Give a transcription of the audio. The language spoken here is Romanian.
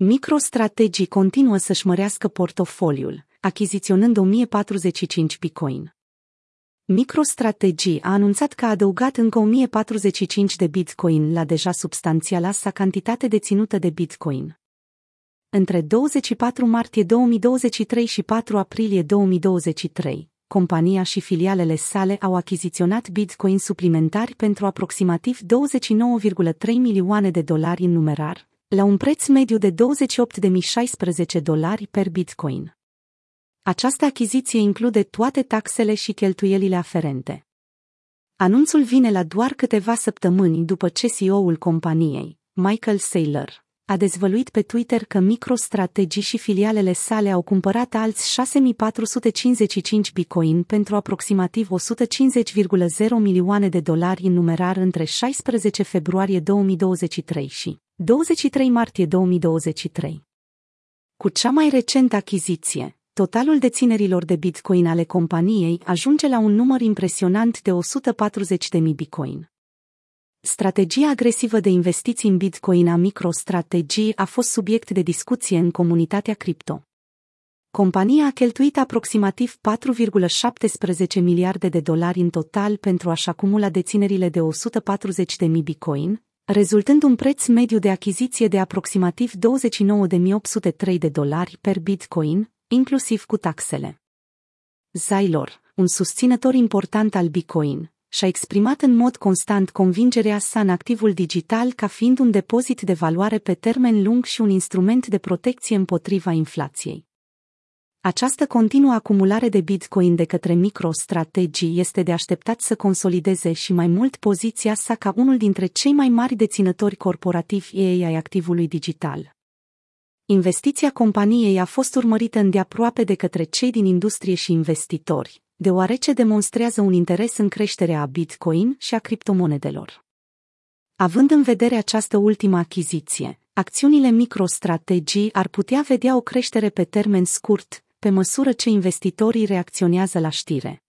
MicroStrategy continuă să-și mărească portofoliul, achiziționând 1045 Bitcoin. MicroStrategy a anunțat că a adăugat încă 1045 de Bitcoin la deja substanțiala sa cantitate deținută de Bitcoin. Între 24 martie 2023 și 4 aprilie 2023, compania și filialele sale au achiziționat bitcoin suplimentari pentru aproximativ 29,3 milioane de dolari în numerar, la un preț mediu de 28.016 dolari per bitcoin. Această achiziție include toate taxele și cheltuielile aferente. Anunțul vine la doar câteva săptămâni după ce CEO-ul companiei, Michael Saylor, a dezvăluit pe Twitter că MicroStrategy și filialele sale au cumpărat alți 6455 bitcoin pentru aproximativ 150,0 milioane de dolari în numerar între 16 februarie 2023 și 23 martie 2023. Cu cea mai recentă achiziție, totalul deținerilor de bitcoin ale companiei ajunge la un număr impresionant de 140.000 bitcoin. Strategia agresivă de investiții în Bitcoin a MicroStrategy a fost subiect de discuție în comunitatea cripto. Compania a cheltuit aproximativ 4,17 miliarde de dolari în total pentru a-și acumula deținerile de 140.000 Bitcoin, rezultând un preț mediu de achiziție de aproximativ 29.803 de dolari per Bitcoin, inclusiv cu taxele. Zailor, un susținător important al Bitcoin, și-a exprimat în mod constant convingerea sa în activul digital ca fiind un depozit de valoare pe termen lung și un instrument de protecție împotriva inflației. Această continuă acumulare de Bitcoin de către MicroStrategy este de așteptat să consolideze și mai mult poziția sa ca unul dintre cei mai mari deținători corporativi ei ai activului digital. Investiția companiei a fost urmărită îndeaproape de către cei din industrie și investitori, deoarece demonstrează un interes în creșterea a Bitcoin și a criptomonedelor. Având în vedere această ultimă achiziție, acțiunile MicroStrategy ar putea vedea o creștere pe termen scurt, pe măsură ce investitorii reacționează la știre.